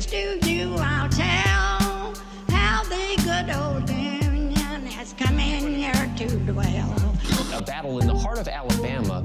secrets to you I'll tell how the good old Union has come in here to dwell. A battle in the heart of Alabama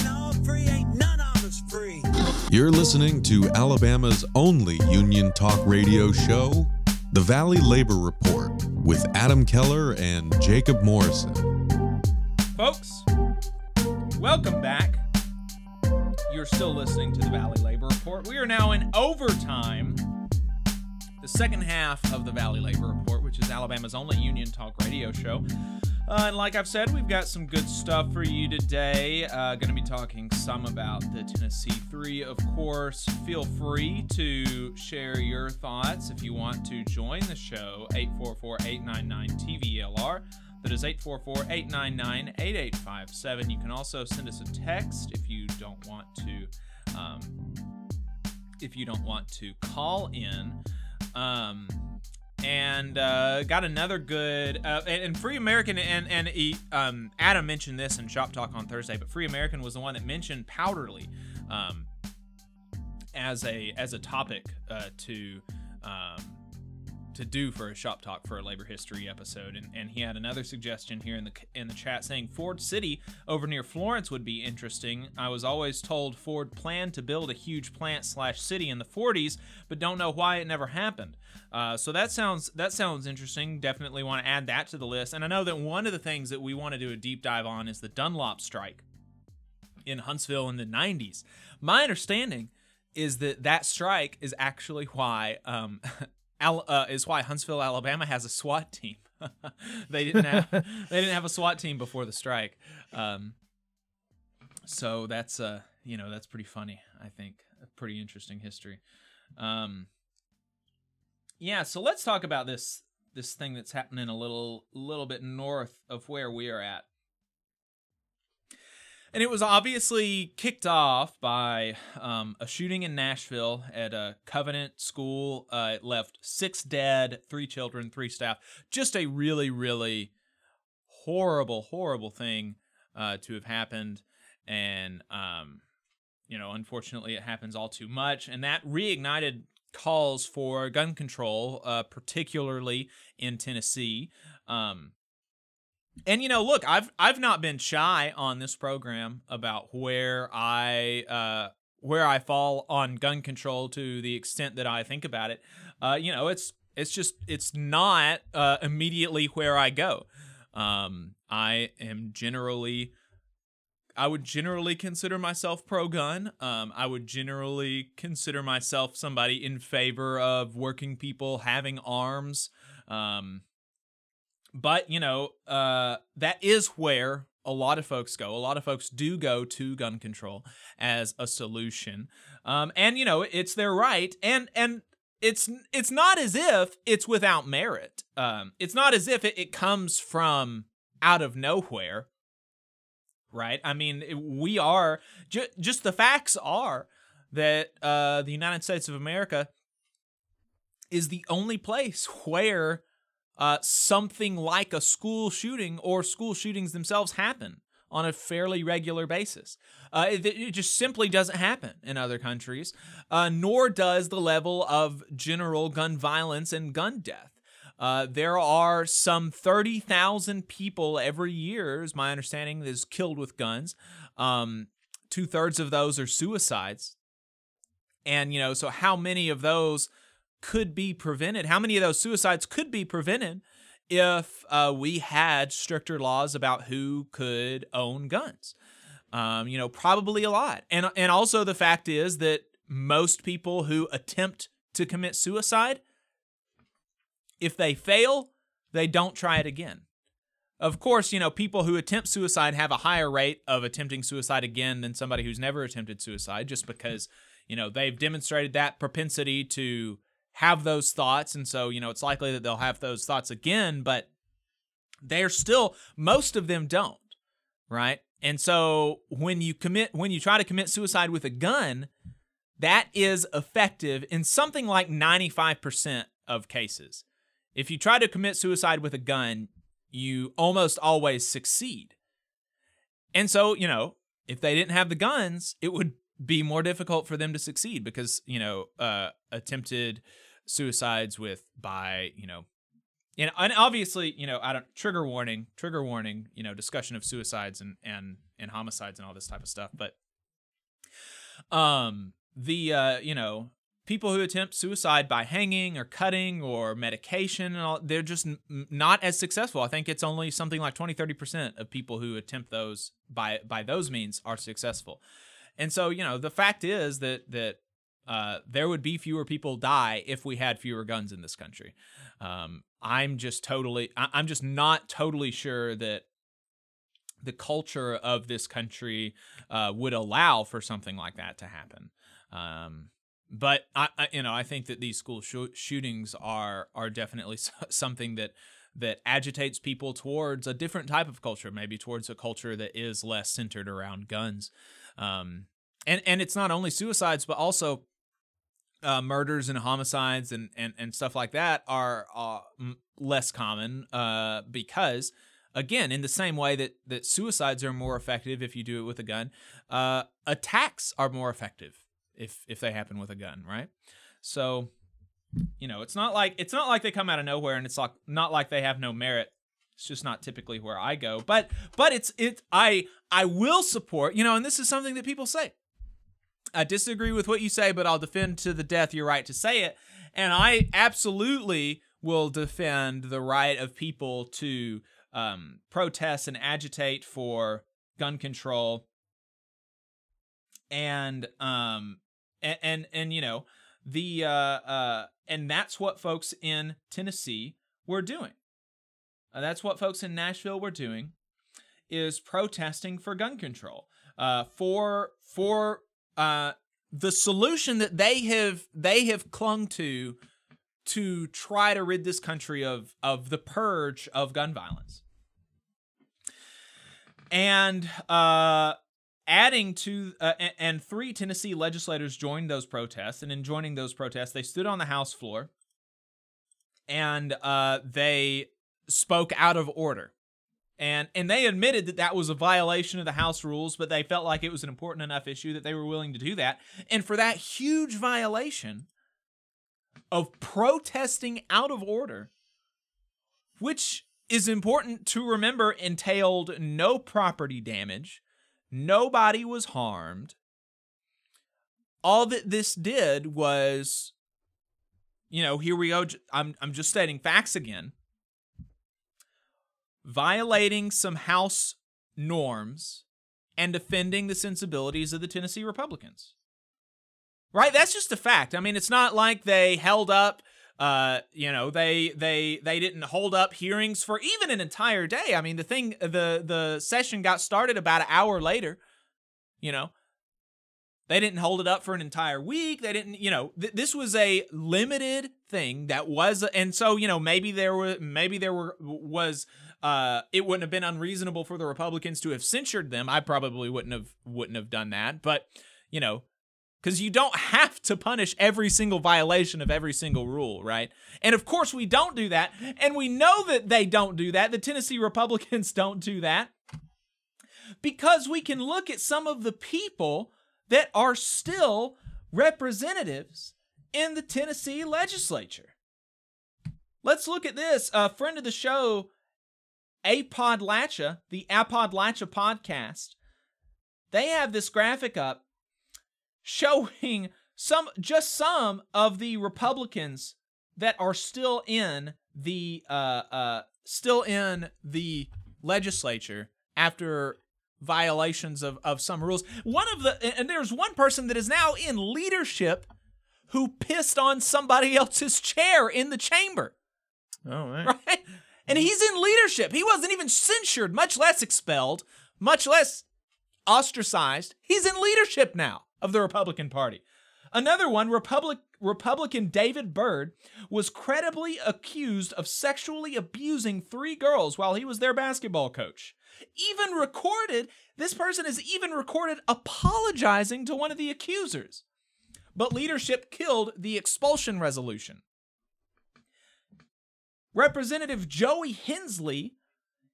You're listening to Alabama's only union talk radio show, The Valley Labor Report, with Adam Keller and Jacob Morrison. Folks, welcome back. You're still listening to the Valley Labor Report. We are now in overtime, the second half of the Valley Labor Report, which is Alabama's only union talk radio show. Uh, and like I've said, we've got some good stuff for you today. Uh, going to be talking some about the Tennessee 3, of course. Feel free to share your thoughts if you want to join the show. 844 899 TVLR. That is 844 899 8857. You can also send us a text if you don't want to. Um, if you don't want to call in. Um, and uh, got another good uh, and, and Free American and and he, um, Adam mentioned this in Shop Talk on Thursday, but Free American was the one that mentioned Powderly um, as a as a topic uh, to um, to do for a Shop Talk for a labor history episode, and, and he had another suggestion here in the in the chat saying Ford City over near Florence would be interesting. I was always told Ford planned to build a huge plant slash city in the 40s, but don't know why it never happened. Uh, so that sounds that sounds interesting. Definitely want to add that to the list. And I know that one of the things that we want to do a deep dive on is the Dunlop strike in Huntsville in the 90s. My understanding is that that strike is actually why um, Al- uh, is why Huntsville, Alabama has a SWAT team. they didn't have they didn't have a SWAT team before the strike. Um, so that's uh you know that's pretty funny. I think a pretty interesting history. Um, yeah, so let's talk about this this thing that's happening a little little bit north of where we are at. And it was obviously kicked off by um, a shooting in Nashville at a Covenant school. Uh, it left six dead, three children, three staff. Just a really, really horrible, horrible thing uh, to have happened. And, um, you know, unfortunately, it happens all too much. And that reignited calls for gun control, uh, particularly in Tennessee. Um, and you know, look, I've I've not been shy on this program about where I uh, where I fall on gun control to the extent that I think about it. Uh, you know, it's it's just it's not uh, immediately where I go. Um, I am generally I would generally consider myself pro gun. Um, I would generally consider myself somebody in favor of working people having arms. Um, but, you know, uh, that is where a lot of folks go. A lot of folks do go to gun control as a solution. Um, and, you know, it's their right. And, and, it's it's not as if it's without merit. Um, it's not as if it, it comes from out of nowhere right? I mean, we are ju- just the facts are that uh, the United States of America is the only place where uh, something like a school shooting or school shootings themselves happen on a fairly regular basis. Uh, it, it, just simply doesn't happen in other countries, uh, nor does the level of general gun violence and gun death. Uh, there are some 30,000 people every year, is my understanding, is killed with guns. Um, Two thirds of those are suicides. And, you know, so how many of those could be prevented? How many of those suicides could be prevented if uh, we had stricter laws about who could own guns? Um, you know, probably a lot. And, and also the fact is that most people who attempt to commit suicide if they fail, they don't try it again. Of course, you know, people who attempt suicide have a higher rate of attempting suicide again than somebody who's never attempted suicide just because, you know, they've demonstrated that propensity to have those thoughts, and so you know it's likely that they'll have those thoughts again, but they're still most of them don't, right? And so when you commit when you try to commit suicide with a gun, that is effective in something like 95% of cases. If you try to commit suicide with a gun, you almost always succeed. And so, you know, if they didn't have the guns, it would be more difficult for them to succeed because, you know, uh, attempted suicides with by, you know, and, and obviously, you know, I don't trigger warning, trigger warning, you know, discussion of suicides and and and homicides and all this type of stuff, but um the uh, you know, people who attempt suicide by hanging or cutting or medication all they're just n- not as successful. I think it's only something like 20 30% of people who attempt those by by those means are successful. And so you know the fact is that that uh, there would be fewer people die if we had fewer guns in this country. Um, i'm just totally I- i'm just not totally sure that the culture of this country uh, would allow for something like that to happen. Um, but I, I, you know, I think that these school sh- shootings are are definitely something that that agitates people towards a different type of culture, maybe towards a culture that is less centered around guns. Um, and and it's not only suicides, but also uh, murders and homicides and, and and stuff like that are uh, m- less common uh, because again in the same way that that suicides are more effective if you do it with a gun uh, attacks are more effective if if they happen with a gun, right? So, you know, it's not like it's not like they come out of nowhere and it's like not like they have no merit. It's just not typically where I go. But but it's it I I will support, you know, and this is something that people say. I disagree with what you say, but I'll defend to the death your right to say it. And I absolutely will defend the right of people to um, protest and agitate for gun control and um and and, and you know the uh uh and that's what folks in Tennessee were doing. Uh, that's what folks in Nashville were doing is protesting for gun control. Uh for for uh the solution that they have they have clung to to try to rid this country of of the purge of gun violence. And uh adding to uh, and three Tennessee legislators joined those protests, and in joining those protests, they stood on the House floor and uh, they spoke out of order. And, and they admitted that that was a violation of the House rules, but they felt like it was an important enough issue that they were willing to do that. And for that huge violation of protesting out of order, which is important to remember entailed no property damage, Nobody was harmed. All that this did was, you know, here we go. I'm, I'm just stating facts again. Violating some House norms and offending the sensibilities of the Tennessee Republicans. Right? That's just a fact. I mean, it's not like they held up uh, you know, they they they didn't hold up hearings for even an entire day. I mean, the thing the the session got started about an hour later. You know, they didn't hold it up for an entire week. They didn't, you know, th- this was a limited thing that was, and so you know maybe there were maybe there were was uh it wouldn't have been unreasonable for the Republicans to have censured them. I probably wouldn't have wouldn't have done that, but you know because you don't have to punish every single violation of every single rule, right? And of course, we don't do that. And we know that they don't do that. The Tennessee Republicans don't do that because we can look at some of the people that are still representatives in the Tennessee legislature. Let's look at this. A friend of the show, Appodlachia, the Appodlachia podcast, they have this graphic up showing some just some of the Republicans that are still in the uh uh still in the legislature after violations of of some rules. One of the and there's one person that is now in leadership who pissed on somebody else's chair in the chamber. Oh, right. Right? And he's in leadership. He wasn't even censured, much less expelled, much less ostracized. He's in leadership now of the Republican Party. Another one, Republic, Republican David Byrd, was credibly accused of sexually abusing three girls while he was their basketball coach. Even recorded, this person is even recorded apologizing to one of the accusers. But leadership killed the expulsion resolution. Representative Joey Hensley,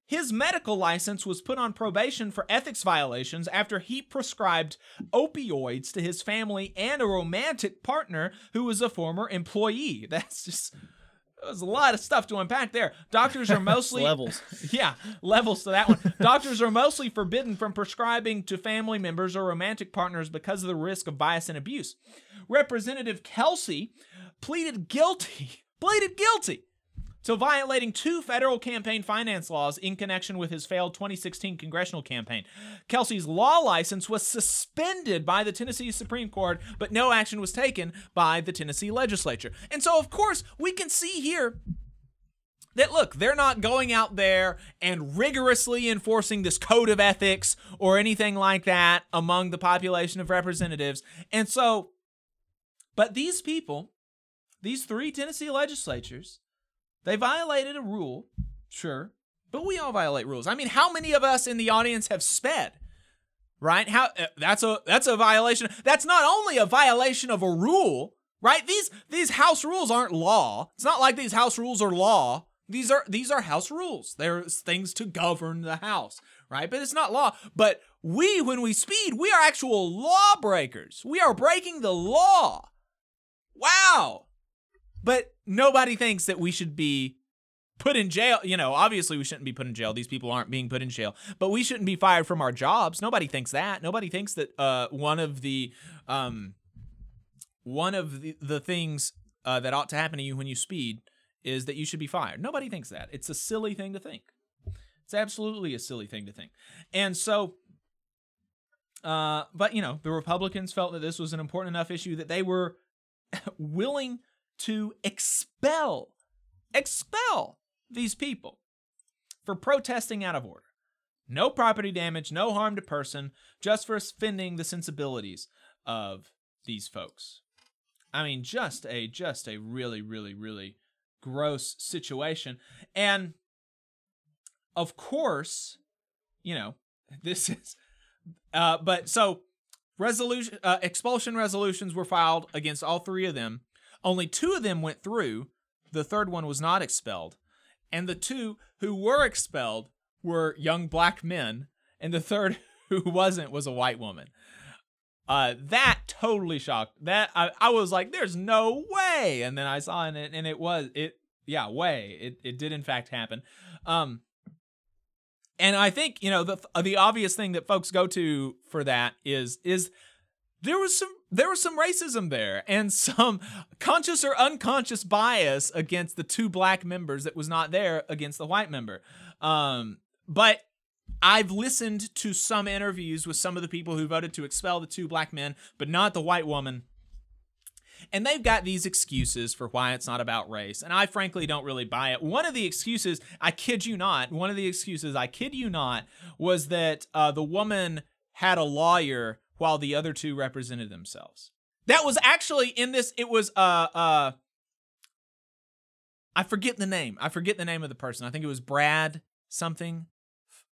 his medical license was put on probation for ethics violations after he prescribed opioids to his family and a romantic partner who was a former employee. That's just there's a lot of stuff to unpack there. Doctors are mostly levels. Yeah, levels to that one. Doctors are mostly forbidden from prescribing to family members or romantic partners because of the risk of bias and abuse. Representative Kelsey pleaded guilty, pleaded guilty to violating two federal campaign finance laws in connection with his failed 2016 congressional campaign. Kelsey's law license was suspended by the Tennessee Supreme Court, but no action was taken by the Tennessee legislature. And so, of course, we can see here that look, they're not going out there and rigorously enforcing this code of ethics or anything like that among the population of representatives. And so, but these people, these three Tennessee legislatures, they violated a rule, sure, but we all violate rules. I mean, how many of us in the audience have sped? Right? How uh, that's a that's a violation. That's not only a violation of a rule, right? These these house rules aren't law. It's not like these house rules are law. These are these are house rules. There's things to govern the house, right? But it's not law. But we when we speed, we are actual lawbreakers. We are breaking the law. Wow. But nobody thinks that we should be put in jail. You know, obviously we shouldn't be put in jail. These people aren't being put in jail, but we shouldn't be fired from our jobs. Nobody thinks that. Nobody thinks that uh, one of the um, one of the, the things uh, that ought to happen to you when you speed is that you should be fired. Nobody thinks that. It's a silly thing to think. It's absolutely a silly thing to think. And so uh, but you know, the Republicans felt that this was an important enough issue that they were willing to expel expel these people for protesting out of order. No property damage, no harm to person, just for offending the sensibilities of these folks. I mean, just a just a really really really gross situation. And of course, you know, this is uh but so resolution uh, expulsion resolutions were filed against all three of them only two of them went through. The third one was not expelled. And the two who were expelled were young black men. And the third who wasn't was a white woman. Uh, that totally shocked. That I, I was like, "There's no way," and then I saw it, and it was it. Yeah, way. It it did in fact happen. Um, and I think you know the the obvious thing that folks go to for that is is there was some there was some racism there and some conscious or unconscious bias against the two black members that was not there against the white member. Um, but I've listened to some interviews with some of the people who voted to expel the two black men, but not the white woman. And they've got these excuses for why it's not about race. And I frankly don't really buy it. One of the excuses, I kid you not, one of the excuses, I kid you not, was that uh, the woman had a lawyer while the other two represented themselves. That was actually in this, it was uh uh I forget the name. I forget the name of the person. I think it was Brad something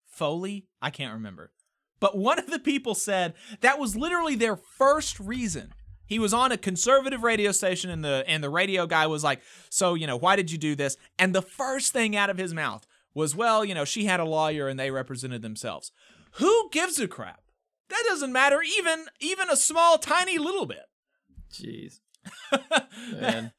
Foley. I can't remember. But one of the people said that was literally their first reason. He was on a conservative radio station and the and the radio guy was like, "So, you know, why did you do this?" And the first thing out of his mouth was, "Well, you know, she had a lawyer and they represented themselves." Who gives a crap? That doesn't matter even even a small tiny little bit. Jeez. Man.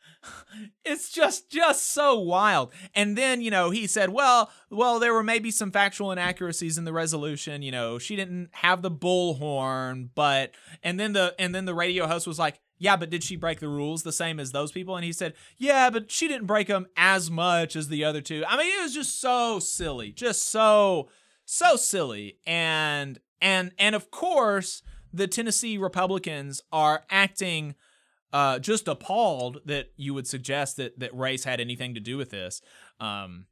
it's just just so wild. And then, you know, he said, "Well, well there were maybe some factual inaccuracies in the resolution, you know, she didn't have the bullhorn, but and then the and then the radio host was like, "Yeah, but did she break the rules the same as those people?" And he said, "Yeah, but she didn't break them as much as the other two. I mean, it was just so silly. Just so so silly. And and and of course, the Tennessee Republicans are acting uh, just appalled that you would suggest that that race had anything to do with this. Um,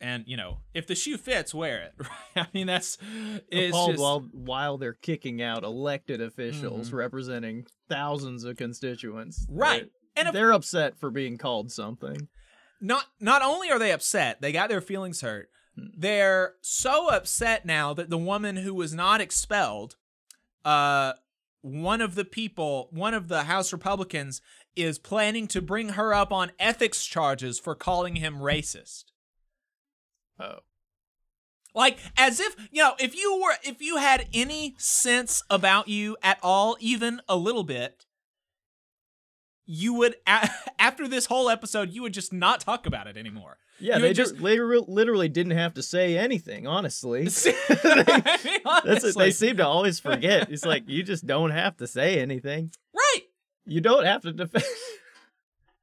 and you know, if the shoe fits, wear it. I mean, that's appalled just while while they're kicking out elected officials Mhm. representing thousands of constituents. Right. They're, And if- they're upset for being called something. not not only are they upset, they got their feelings hurt. They're so upset now that the woman who was not expelled, uh, one of the people, one of the House Republicans, is planning to bring her up on ethics charges for calling him racist. Oh. Like as if, you know, if you were if you had any sense about you at all, even a little bit, you would a- after this whole episode, you would just not talk about it anymore. Yeah, You they just literally, literally didn't have to say anything, honestly. I mean, That's what they seem to always forget. It's like you just don't have to say anything. Right. You don't have to defend.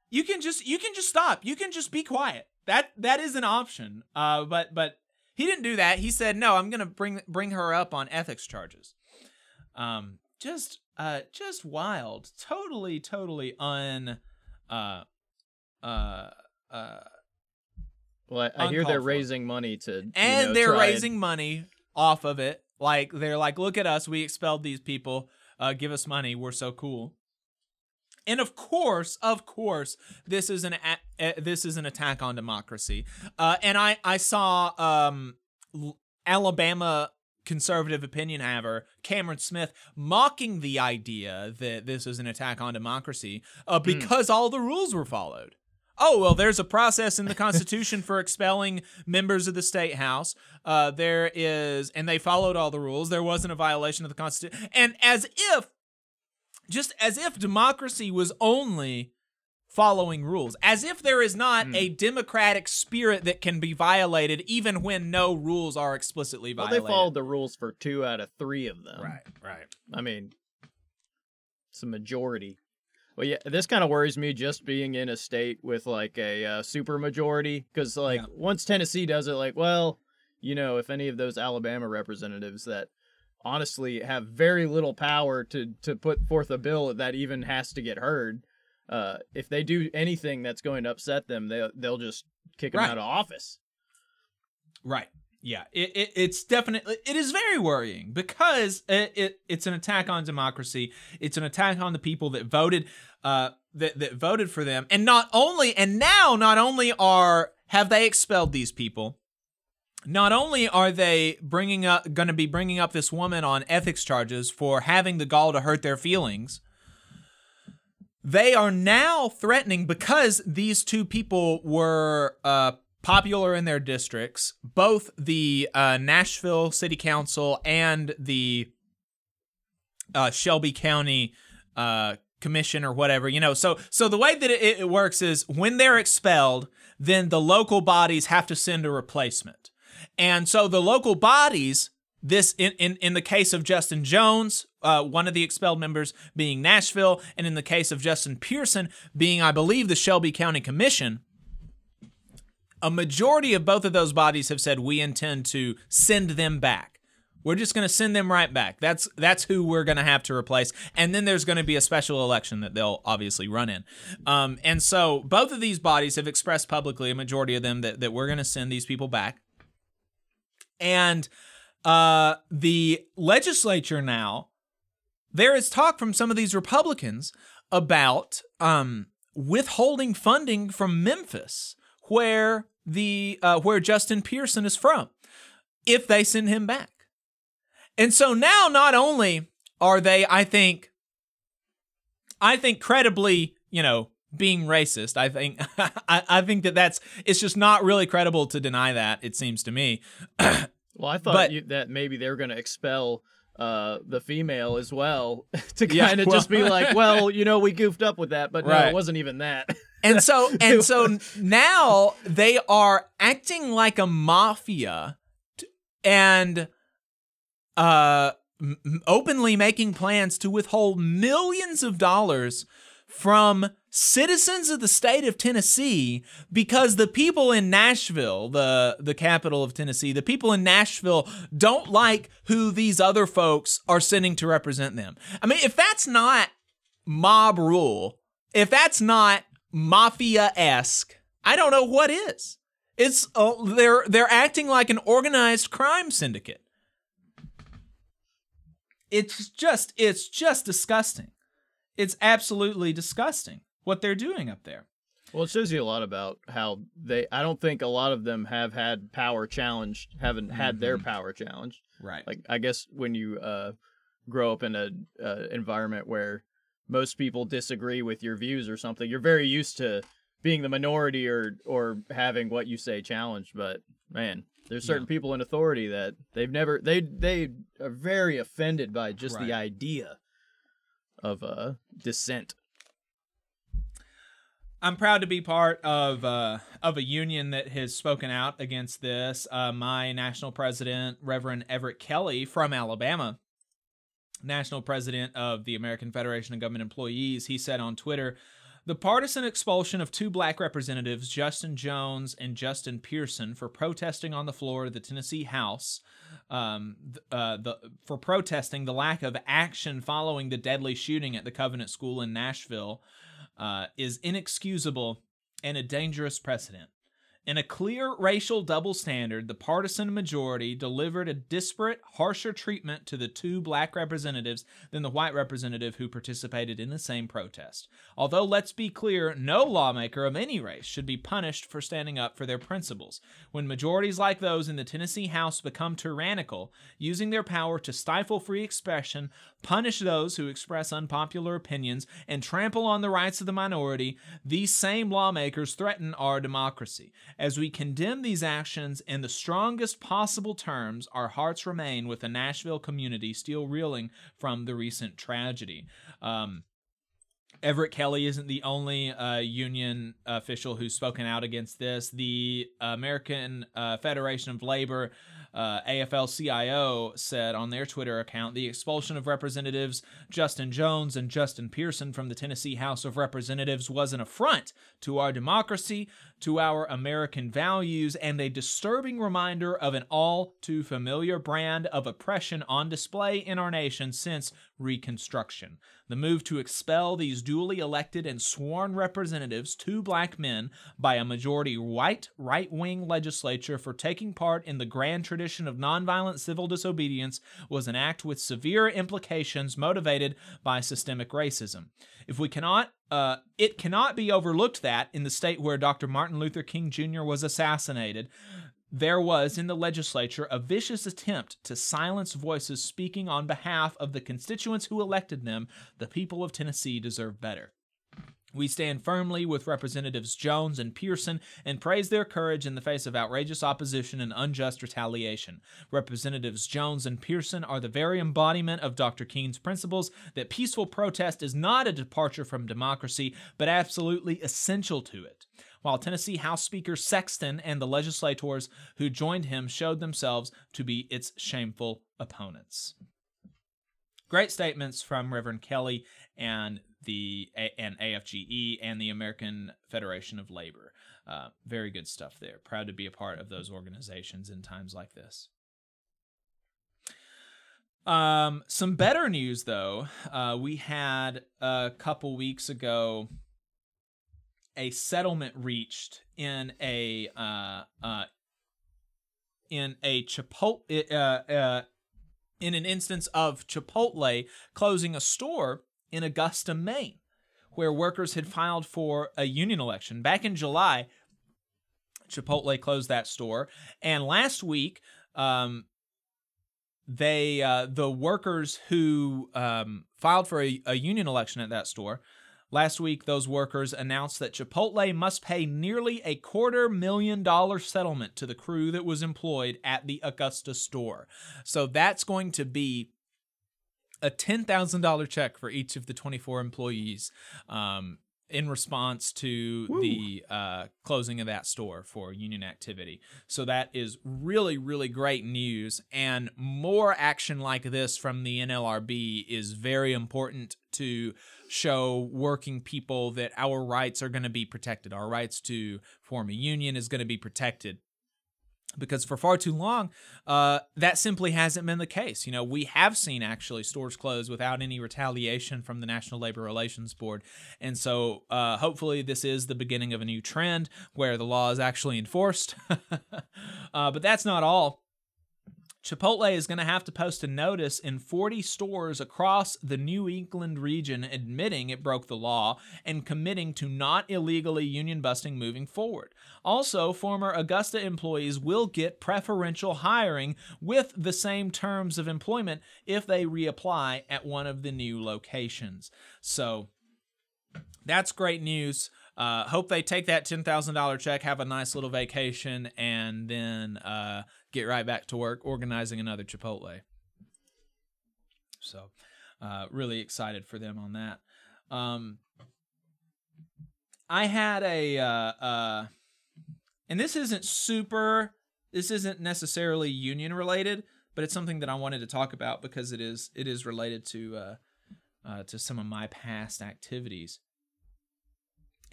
You can just you can just stop. You can just be quiet. That that is an option. Uh but but he didn't do that. He said, "No, I'm going to bring bring her up on ethics charges." Um just uh just wild. Totally totally un uh uh uh Well, I, I hear they're for. raising money to, you and know, they're try and- raising money off of it. Like they're like, "Look at us. We expelled these people. Uh give us money. We're so cool." And of course, of course, this is an a- uh, this is an attack on democracy. Uh, and I I saw um, L- Alabama conservative opinion haver Cameron Smith mocking the idea that this is an attack on democracy uh, because all the rules were followed. Oh well, there's a process in the Constitution for expelling members of the state house. Uh, there is, and they followed all the rules. There wasn't a violation of the Constitution, and as if just as if democracy was only following rules, as if there is not Hmm. a democratic spirit that can be violated even when no rules are explicitly violated. Well, violated. they followed the rules for two out of three of them. right, right. I mean, it's a majority. Well, yeah, this kind of worries me just being in a state with like a uh, super majority because like Yeah. once Tennessee does it, like, well, you know, if any of those Alabama representatives that honestly have very little power to to put forth a bill that even has to get heard, uh, if they do anything that's going to upset them, they will they'll just kick them Right. out of office. Right. Yeah. It, it it's definitely it is very worrying because it, it it's an attack on democracy. It's an attack on the people that voted uh that that voted for them. And not only and now not only are have they expelled these people, not only are they bringing up going to be bringing up this woman on ethics charges for having the gall to hurt their feelings they are now threatening because these two people were uh, popular in their districts, both the uh, Nashville City Council and the uh, Shelby County uh, Commission or whatever. You know, so so the way that it, it works is when they're expelled, then the local bodies have to send a replacement, and so the local bodies. This in, in, in the case of Justin Jones, uh, one of the expelled members being Nashville, and in the case of Justin Pearson being, I believe, the Shelby County Commission, a majority of both of those bodies have said we intend to send them back. We're just going to send them right back. That's that's who we're going to have to replace, and then there's going to be a special election that they'll obviously run in. Um, and so both of these bodies have expressed publicly, a majority of them, that that we're going to send these people back. And uh, the legislature now, there is talk from some of these Republicans about um, withholding funding from Memphis, where the uh, where Justin Pearson is from, if they send him back. And so now, not only are they, I think, I think credibly, you know, being racist. I think I, I think that that's it's just not really credible to deny that. It seems to me. Well, I thought But- you, that maybe they were going to expel uh, the female as well to Yeah, kind of well- just be like, well, you know, we goofed up with that, but no, Right. it wasn't even that. and so and so now they are acting like a mafia t- and uh m- openly making plans to withhold millions of dollars from citizens of the state of Tennessee because the people in Nashville, the the capital of Tennessee, the people in Nashville don't like who these other folks are sending to represent them. I mean, if that's not mob rule, if that's not mafia esque, I don't know what is. It's uh, they're they're acting like an organized crime syndicate. It's just it's just disgusting. It's absolutely disgusting what they're doing up there. Well, it shows you a lot about how they. I don't think a lot of them have had power challenged, haven't had their power challenged. Right. Like I guess when you uh, grow up in a uh, environment where most people disagree with your views or something, you're very used to being the minority or or having what you say challenged. But man, there's certain people in authority that they've never they they are very offended by just Right. the idea of uh, dissent. I'm proud to be part of uh, of a union that has spoken out against this. Uh, my national president, Reverend Everett Kelly from Alabama, national president of the American Federation of Government Employees, he said on Twitter, "The partisan expulsion of two black representatives, Justin Jones and Justin Pearson, for protesting on the floor of the Tennessee House." Um, uh, the for protesting the lack of action following the deadly shooting at the Covenant School in Nashville uh, is inexcusable and a dangerous precedent. In a clear racial double standard, the partisan majority delivered a disparate, harsher treatment to the two black representatives than the white representative who participated in the same protest. Although, let's be clear, no lawmaker of any race should be punished for standing up for their principles. When majorities like those in the Tennessee House become tyrannical, using their power to stifle free expression, punish those who express unpopular opinions, and trample on the rights of the minority, these same lawmakers threaten our democracy. As we condemn these actions in the strongest possible terms, our hearts remain with the Nashville community still reeling from the recent tragedy. Um, Everett Kelly isn't the only uh, union official who's spoken out against this. The American uh, Federation of Labor, uh, AFL CIO, said on their Twitter account the expulsion of Representatives Justin Jones and Justin Pearson from the Tennessee House of Representatives was an affront to our democracy, to our American values, and a disturbing reminder of an all too familiar brand of oppression on display in our nation since Reconstruction. The move to expel these duly elected and sworn representatives, two black men, by a majority white right wing legislature for taking part in the grand tradition of nonviolent civil disobedience was an act with severe implications motivated by systemic racism. If we cannot, uh, it cannot be overlooked that in the state where Dr. Martin Luther King Jr. was assassinated, there was in the legislature a vicious attempt to silence voices speaking on behalf of the constituents who elected them. The people of Tennessee deserve better. We stand firmly with Representatives Jones and Pearson and praise their courage in the face of outrageous opposition and unjust retaliation. Representatives Jones and Pearson are the very embodiment of Dr. King's principles that peaceful protest is not a departure from democracy, but absolutely essential to it. While Tennessee House Speaker Sexton and the legislators who joined him showed themselves to be its shameful opponents. Great statements from Reverend Kelly and the and AFGE and the American Federation of Labor. Uh, very good stuff there. Proud to be a part of those organizations in times like this. Um, some better news though. Uh, we had a couple weeks ago a settlement reached in a uh, uh, in a Chipotle uh, uh, in an instance of Chipotle closing a store in Augusta, Maine, where workers had filed for a union election back in July. Chipotle closed that store, and last week, um, they uh, the workers who um, filed for a, a union election at that store. Last week, those workers announced that Chipotle must pay nearly a quarter million dollar settlement to the crew that was employed at the Augusta store. So that's going to be a $10,000 check for each of the 24 employees um, in response to the uh, closing of that store for union activity. So that is really, really great news. And more action like this from the NLRB is very important to show working people that our rights are going to be protected. Our rights to form a union is going to be protected. Because for far too long, uh, that simply hasn't been the case. You know, we have seen actually stores close without any retaliation from the National Labor Relations Board. And so uh, hopefully this is the beginning of a new trend where the law is actually enforced. uh, but that's not all. Chipotle is going to have to post a notice in 40 stores across the New England region admitting it broke the law and committing to not illegally union busting moving forward. Also, former Augusta employees will get preferential hiring with the same terms of employment if they reapply at one of the new locations. So, that's great news. Uh, hope they take that $10,000 check, have a nice little vacation, and then uh, get right back to work organizing another Chipotle. So, uh, really excited for them on that. Um, I had a, uh, uh, and this isn't super, this isn't necessarily union related, but it's something that I wanted to talk about because it is it is related to uh, uh, to some of my past activities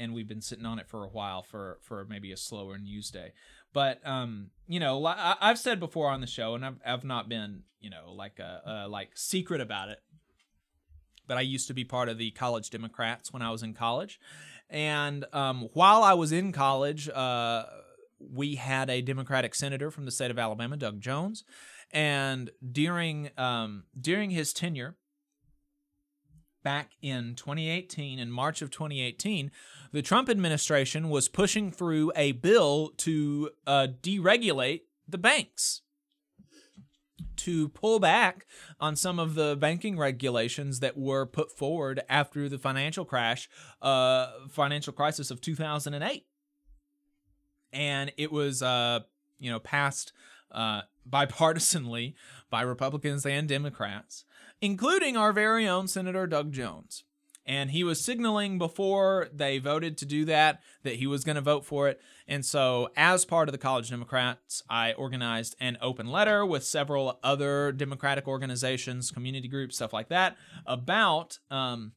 and we've been sitting on it for a while for for maybe a slower news day. But um, you know, I- I've said before on the show, and I've I've not been you know like a, a like secret about it. But I used to be part of the college Democrats when I was in college, and um, while I was in college, uh, we had a Democratic senator from the state of Alabama, Doug Jones, and during um, during his tenure back in 2018 in March of 2018 the Trump administration was pushing through a bill to uh, deregulate the banks to pull back on some of the banking regulations that were put forward after the financial crash uh, financial crisis of 2008 and it was uh, you know passed uh, bipartisanly by Republicans and Democrats, including our very own Senator Doug Jones. And he was signaling before they voted to do that that he was going to vote for it. And so, as part of the College Democrats, I organized an open letter with several other Democratic organizations, community groups, stuff like that, about um,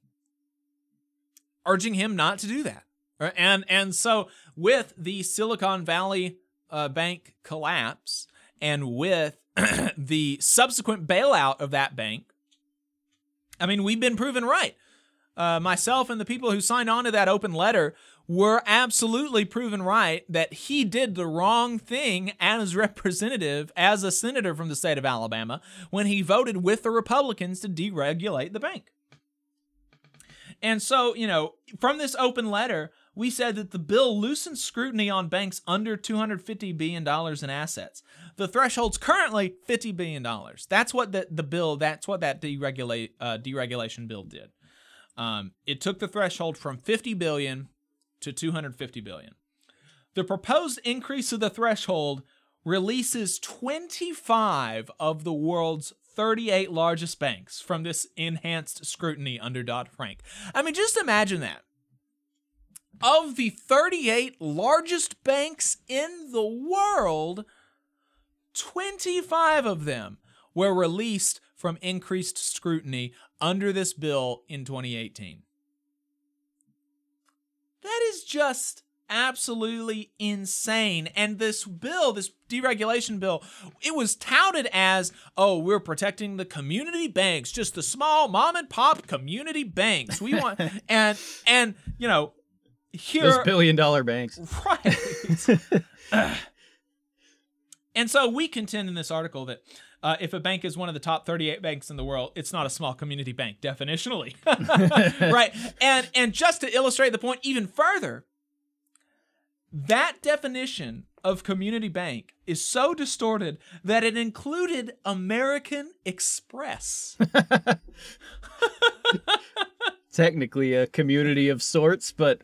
urging him not to do that. And and so, with the Silicon Valley uh, Bank collapse, and with the subsequent bailout of that bank, I mean, we've been proven right. Uh, myself and the people who signed on to that open letter were absolutely proven right that he did the wrong thing as representative, as a senator from the state of Alabama, when he voted with the Republicans to deregulate the bank. And so, you know, from this open letter, we said that the bill loosens scrutiny on banks under $250 billion in assets. The threshold's currently $50 billion. That's what the, the bill, that's what that deregulate, uh, deregulation bill did. Um, it took the threshold from 50 billion to 250 billion. The proposed increase of the threshold releases 25 of the world's 38 largest banks from this enhanced scrutiny under Dodd Frank. I mean, just imagine that. Of the 38 largest banks in the world, 25 of them were released from increased scrutiny under this bill in 2018. That is just absolutely insane. And this bill, this deregulation bill, it was touted as, oh, we're protecting the community banks, just the small mom and pop community banks. We want and and you know, here Those billion dollar banks. Right. and so we contend in this article that uh, if a bank is one of the top 38 banks in the world, it's not a small community bank definitionally. right. And and just to illustrate the point even further, that definition of community bank is so distorted that it included American Express. Technically a community of sorts, but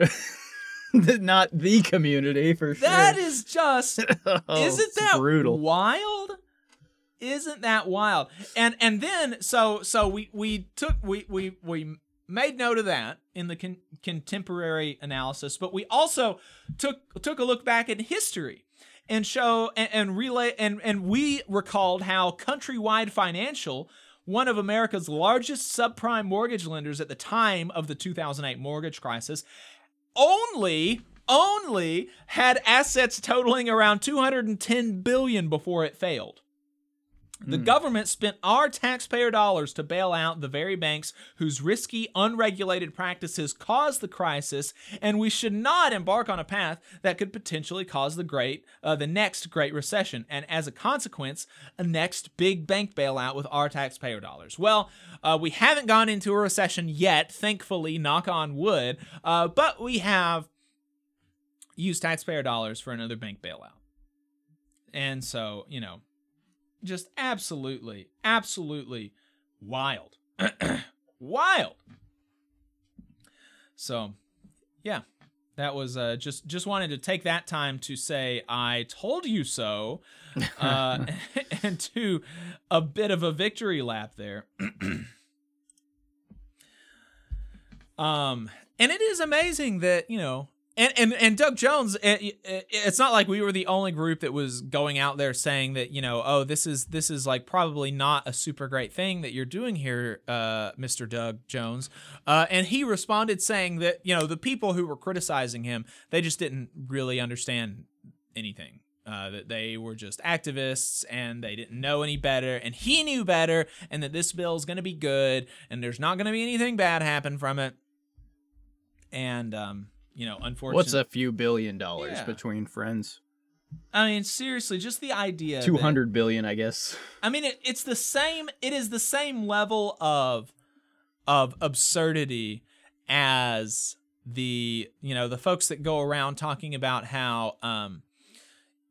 not the community for sure. That is just Oh, isn't that brutal. wild? Isn't that wild? And and then so so we we took we we we made note of that in the con- contemporary analysis, but we also took took a look back in history and show and, and relay and and we recalled how Countrywide Financial one of America's largest subprime mortgage lenders at the time of the 2008 mortgage crisis only only had assets totaling around 210 billion before it failed. The government spent our taxpayer dollars to bail out the very banks whose risky, unregulated practices caused the crisis, and we should not embark on a path that could potentially cause the great, uh, the next Great Recession, and as a consequence, a next big bank bailout with our taxpayer dollars. Well, uh, we haven't gone into a recession yet, thankfully, knock on wood, uh, but we have used taxpayer dollars for another bank bailout. And so, you know, just absolutely, absolutely wild. wild. So, yeah. That was uh, just just wanted to take that time to say I told you so, uh, and to a bit of a victory lap there. um, and it is amazing that you know and and and Doug Jones, it, it, it's not like we were the only group that was going out there saying that you know, oh, this is this is like probably not a super great thing that you're doing here, uh, Mr. Doug Jones. Uh, and he responded saying that you know the people who were criticizing him, they just didn't really understand anything. Uh, that they were just activists and they didn't know any better, and he knew better, and that this bill is going to be good, and there's not going to be anything bad happen from it. And um, you know, unfortunately, What's a few billion dollars Yeah. between friends? I mean, seriously, just the idea. Two hundred billion, I guess. I mean, it, it's the same. It is the same level of of absurdity as the you know the folks that go around talking about how um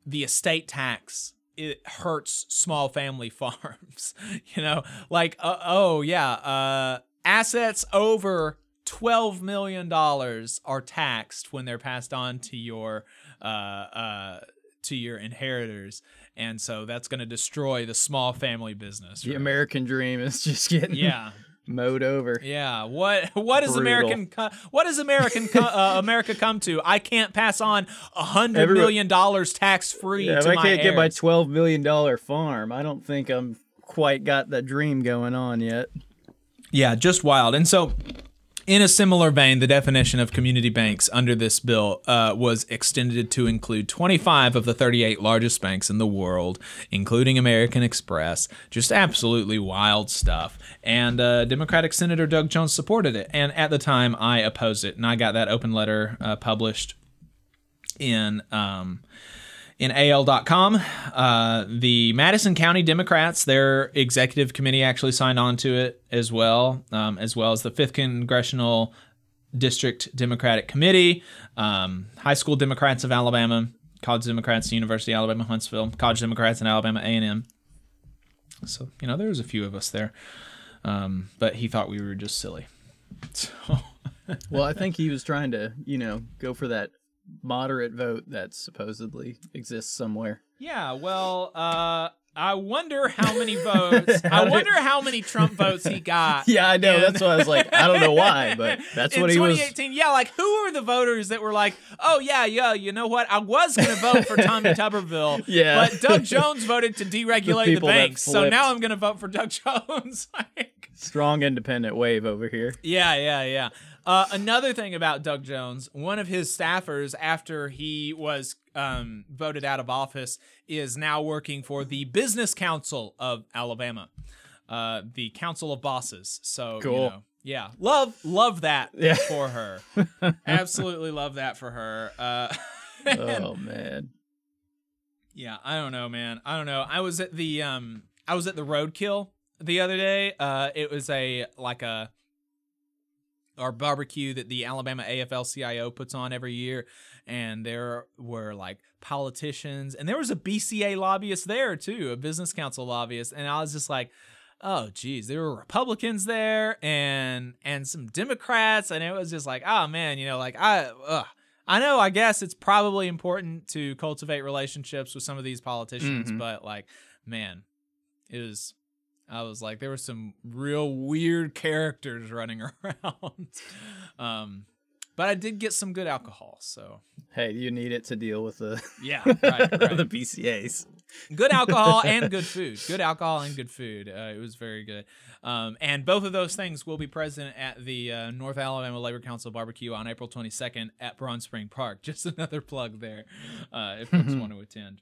the estate tax it hurts small family farms. you know, like uh, oh yeah, uh, assets over twelve million dollars are taxed when they're passed on to your uh, uh, to your inheritors, and so that's going to destroy the small family business. The? American dream is just getting yeah. mowed over. Yeah, what what is Brutal. American what does American co- uh, America come to? I can't pass on a hundred million dollars tax free Yeah, if I can't get my twelve million dollar farm, I don't think I'm quite got that dream going on yet. Yeah, just wild. And so, in a similar vein, the definition of community banks under this bill uh, was extended to include 25 of the 38 largest banks in the world, including American Express. Just absolutely wild stuff. And uh, Democratic Senator Doug Jones supported it. And at the time, I opposed it. And I got that open letter uh, published in. Um, in AL.com. Uh, the Madison County Democrats, their executive committee actually signed on to it as well, um, as well as the 5th Congressional District Democratic Committee, um, High School Democrats of Alabama, College Democrats, University of Alabama, Huntsville, College Democrats in Alabama, A&M. So, you know, there was a few of us there. Um, but he thought we were just silly. So, Well, I think he was trying to, you know, go for that moderate vote that supposedly exists somewhere. Yeah, well, uh, I wonder how many votes. I wonder how many Trump votes he got. Yeah, I know. in- That's why I was like, I don't know why, but that's in what he was. 2018. Yeah, like who are the voters that were like, oh yeah, yeah, you know what? I was gonna vote for Tommy Tuberville, Yeah. but Doug Jones voted to deregulate the, that banks, so now I'm gonna vote for Doug Jones. Like, Strong independent wave over here. yeah, yeah, yeah. Uh, another thing about Doug Jones, one of his staffers, after he was um, voted out of office, is now working for the Business Council of Alabama, uh, the Council of Bosses. So, you Cool. know, yeah, love, love that Yeah. for her. Absolutely love that for her. Uh, Oh man. yeah, I don't know, man. I don't know. I was at the um I was at the roadkill the other day. Uh it was a like a our barbecue that the Alabama AFL-CIO puts on every year and there were like politicians and there was a BCA lobbyist there too, a business council lobbyist and I was just like Oh geez, there were Republicans there and and some Democrats, and it was just like, oh man, you know, like I, ugh. I know, I guess it's probably important to cultivate relationships with some of these politicians, Mhm. but like, man, it was. I was like, there were some real weird characters running around. um, but I did get some good alcohol, so Hey, you need it to deal with the yeah, right, right. the BCAs. good alcohol and good food. Good alcohol and good food. Uh, it was very good. Um, and both of those things will be present at the uh, North Alabama Labor Council barbecue on April 22nd at Brahan Spring Park. Just another plug there uh, if folks want to attend.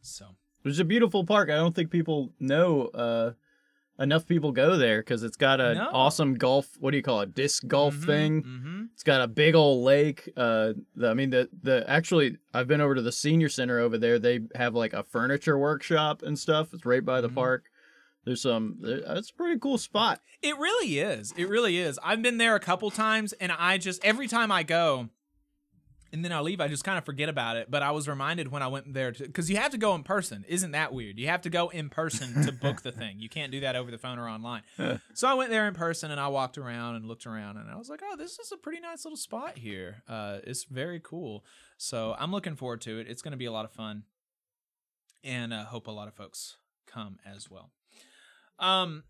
So It's a beautiful park. I don't think people know uh, enough people go there because it's got an No. awesome golf. What do you call it? Disc golf Mhm, thing. mhm. It's got a big old lake. Uh, the, I mean the the actually I've been over to the senior center over there. They have like a furniture workshop and stuff. It's right by the Mhm. park. There's some. there- It's a pretty cool spot. It really is. It really is. I've been there a couple times, and I just every time I go, and then I leave, I just kind of forget about it. But I was reminded when I went there because you have to go in person. Isn't that weird? You have to go in person to book the thing. You can't do that over the phone or online. so I went there in person, and I walked around and looked around, and I was like, "Oh, this is a pretty nice little spot here. Uh, it's very cool." So I'm looking forward to it. It's going to be a lot of fun, and uh, hope a lot of folks come as well. Um,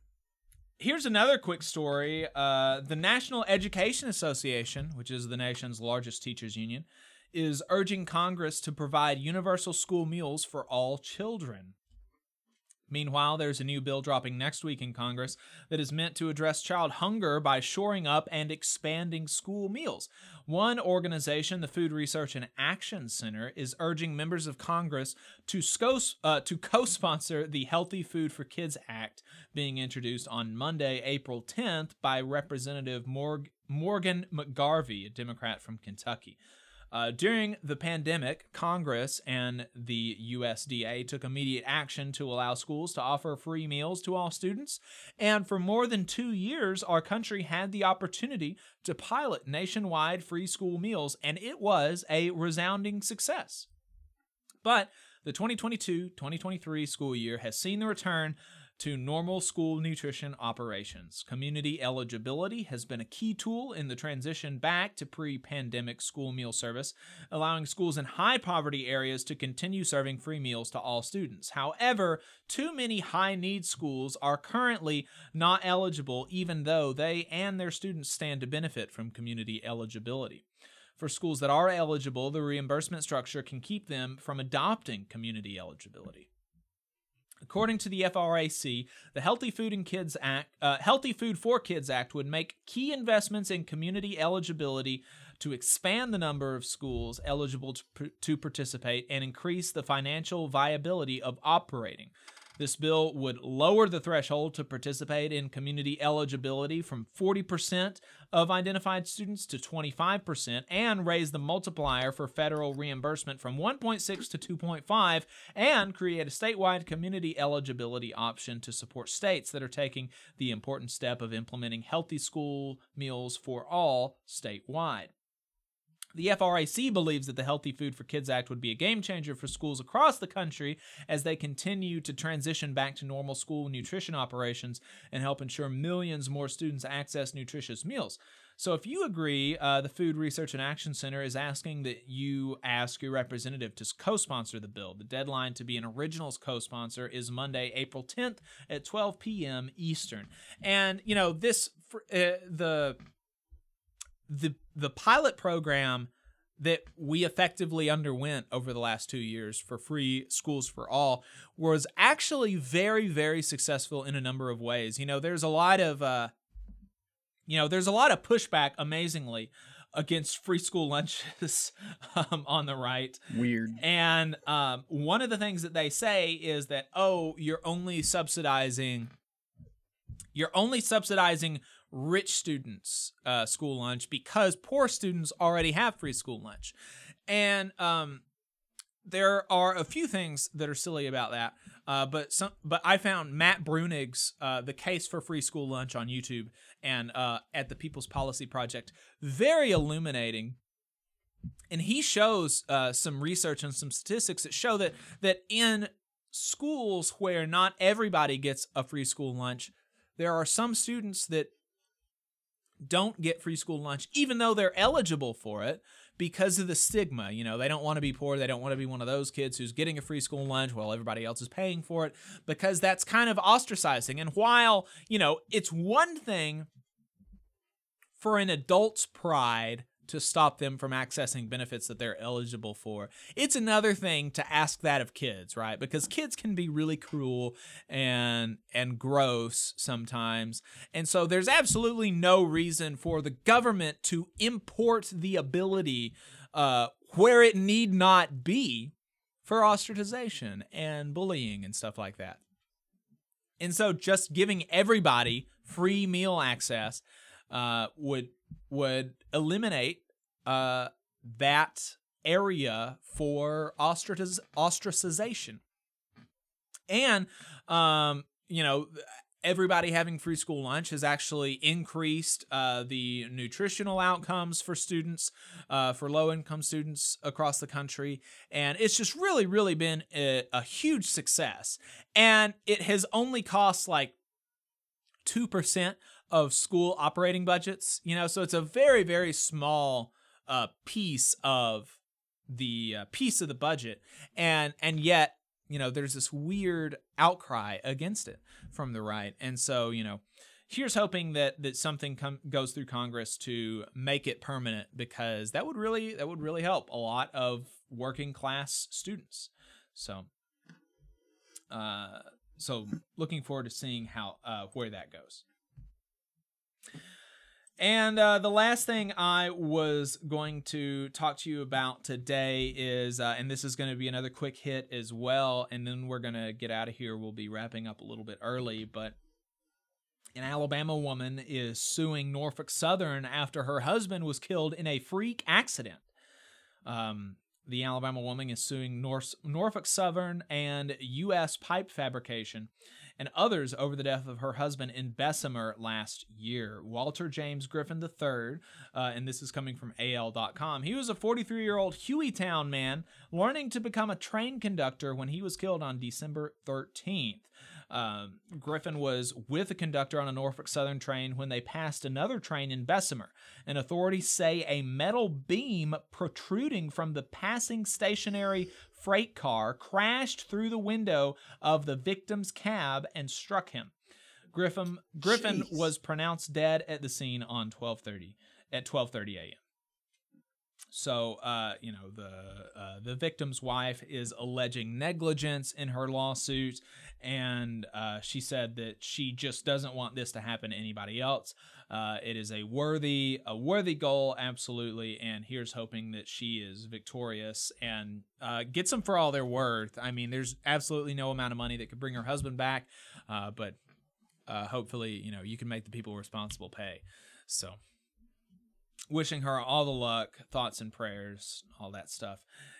here's another quick story. Uh, the National Education Association, which is the nation's largest teachers union, is urging Congress to provide universal school meals for all children. Meanwhile, there's a new bill dropping next week in Congress that is meant to address child hunger by shoring up and expanding school meals. One organization, the Food Research and Action Center, is urging members of Congress to, sco- uh, to co-sponsor the Healthy Food for Kids Act being introduced on Monday, April 10th by Representative Morg- Morgan McGarvey, a Democrat from Kentucky. Uh, during the pandemic, Congress and the USDA took immediate action to allow schools to offer free meals to all students. And for more than two years, our country had the opportunity to pilot nationwide free school meals, and it was a resounding success. But the 2022 2023 school year has seen the return to normal school nutrition operations. Community eligibility has been a key tool in the transition back to pre pandemic school meal service, allowing schools in high poverty areas to continue serving free meals to all students. However, too many high need schools are currently not eligible, even though they and their students stand to benefit from community eligibility. For schools that are eligible, the reimbursement structure can keep them from adopting community eligibility. According to the FRAC, the Healthy Food and Kids Act, uh, Healthy Food for Kids Act would make key investments in community eligibility to expand the number of schools eligible to, to participate and increase the financial viability of operating. This bill would lower the threshold to participate in community eligibility from 40% of identified students to 25% and raise the multiplier for federal reimbursement from 1.6 to 2.5 and create a statewide community eligibility option to support states that are taking the important step of implementing healthy school meals for all statewide. The FRAC believes that the Healthy Food for Kids Act would be a game changer for schools across the country as they continue to transition back to normal school nutrition operations and help ensure millions more students access nutritious meals. So, if you agree, uh, the Food Research and Action Center is asking that you ask your representative to co sponsor the bill. The deadline to be an originals co sponsor is Monday, April 10th at 12 p.m. Eastern. And, you know, this, uh, the, the the pilot program that we effectively underwent over the last two years for free schools for all was actually very very successful in a number of ways you know there's a lot of uh you know there's a lot of pushback amazingly against free school lunches um, on the right Weird. and um, one of the things that they say is that oh you're only subsidizing you're only subsidizing rich students uh, school lunch because poor students already have free school lunch. And um, there are a few things that are silly about that uh, but some but i found matt Bruenig's uh, the case for free school lunch on youtube and uh, at the people's policy project. Very illuminating. And he shows uh, some research and some statistics that show that that in schools where not everybody gets a free school lunch there are some students that don't get free school lunch even though they're eligible for it because of the stigma. You know they don't want to be poor they don't want to be one of those kids who's getting a free school lunch while everybody else is paying for it because that's kind of ostracizing. And while you know it's one thing for an adult's pride to stop them from accessing benefits that they're eligible for. It's another thing to ask that of kids, right? Because kids can be really cruel and and gross sometimes. And so there's absolutely no reason for the government to import the ability uh, where it need not be for ostracization and bullying and stuff like that. And so just giving everybody free meal access uh, would would eliminate uh, that area for ostraciz- ostracization. And um, you know, everybody having free school lunch has actually increased uh, the nutritional outcomes for students, uh, for low income students across the country. And it's just really, really been a, a huge success. And it has only cost like 2% of school operating budgets, you know, so it's a very, very small uh, piece of the uh, piece of the budget. And, and yet, you know, there's this weird outcry against it from the right. And so, you know, here's hoping that that something com- goes through Congress to make it permanent because that would really that would really help a lot of working class students. So, uh, so looking forward to seeing how uh, where that goes. And uh, the last thing I was going to talk to you about today is, uh, and this is going to be another quick hit as well, and then we're going to get out of here. We'll be wrapping up a little bit early, but an Alabama woman is suing Norfolk Southern after her husband was killed in a freak accident. Um, the Alabama woman is suing Nor- Norfolk Southern and U.S. Pipe Fabrication and others over the death of her husband in Bessemer last year. Walter James Griffin III, uh, and this is coming from AL.com. He was a 43 year old Hueytown man learning to become a train conductor when he was killed on December 13th. Um, Griffin was with a conductor on a Norfolk Southern train when they passed another train in Bessemer, and authorities say a metal beam protruding from the passing stationary freight car crashed through the window of the victim's cab and struck him. Griffin Griffin Jeez. was pronounced dead at the scene on 12:30 at 12:30 a.m. So, uh, you know, the uh, the victim's wife is alleging negligence in her lawsuit, and uh, she said that she just doesn't want this to happen to anybody else. Uh, it is a worthy a worthy goal, absolutely, and here's hoping that she is victorious and uh, gets them for all they're worth. I mean, there's absolutely no amount of money that could bring her husband back, uh, but hopefully, you know, you can make the people responsible pay. So wishing her all the luck, thoughts and prayers, all that stuff.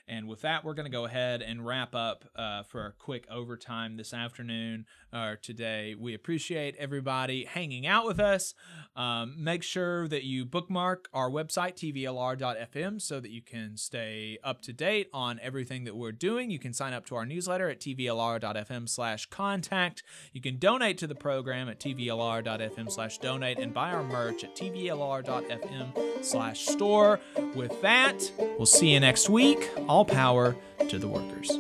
And with that, we're going to go ahead and wrap up uh, for a quick overtime this afternoon or today. We appreciate everybody hanging out with us. Um, make sure that you bookmark our website, tvlr.fm, so that you can stay up to date on everything that we're doing. You can sign up to our newsletter at tvlr.fm slash contact. You can donate to the program at tvlr.fm slash donate and buy our merch at tvlr.fm slash store. With that, we'll see you next week. All power to the workers.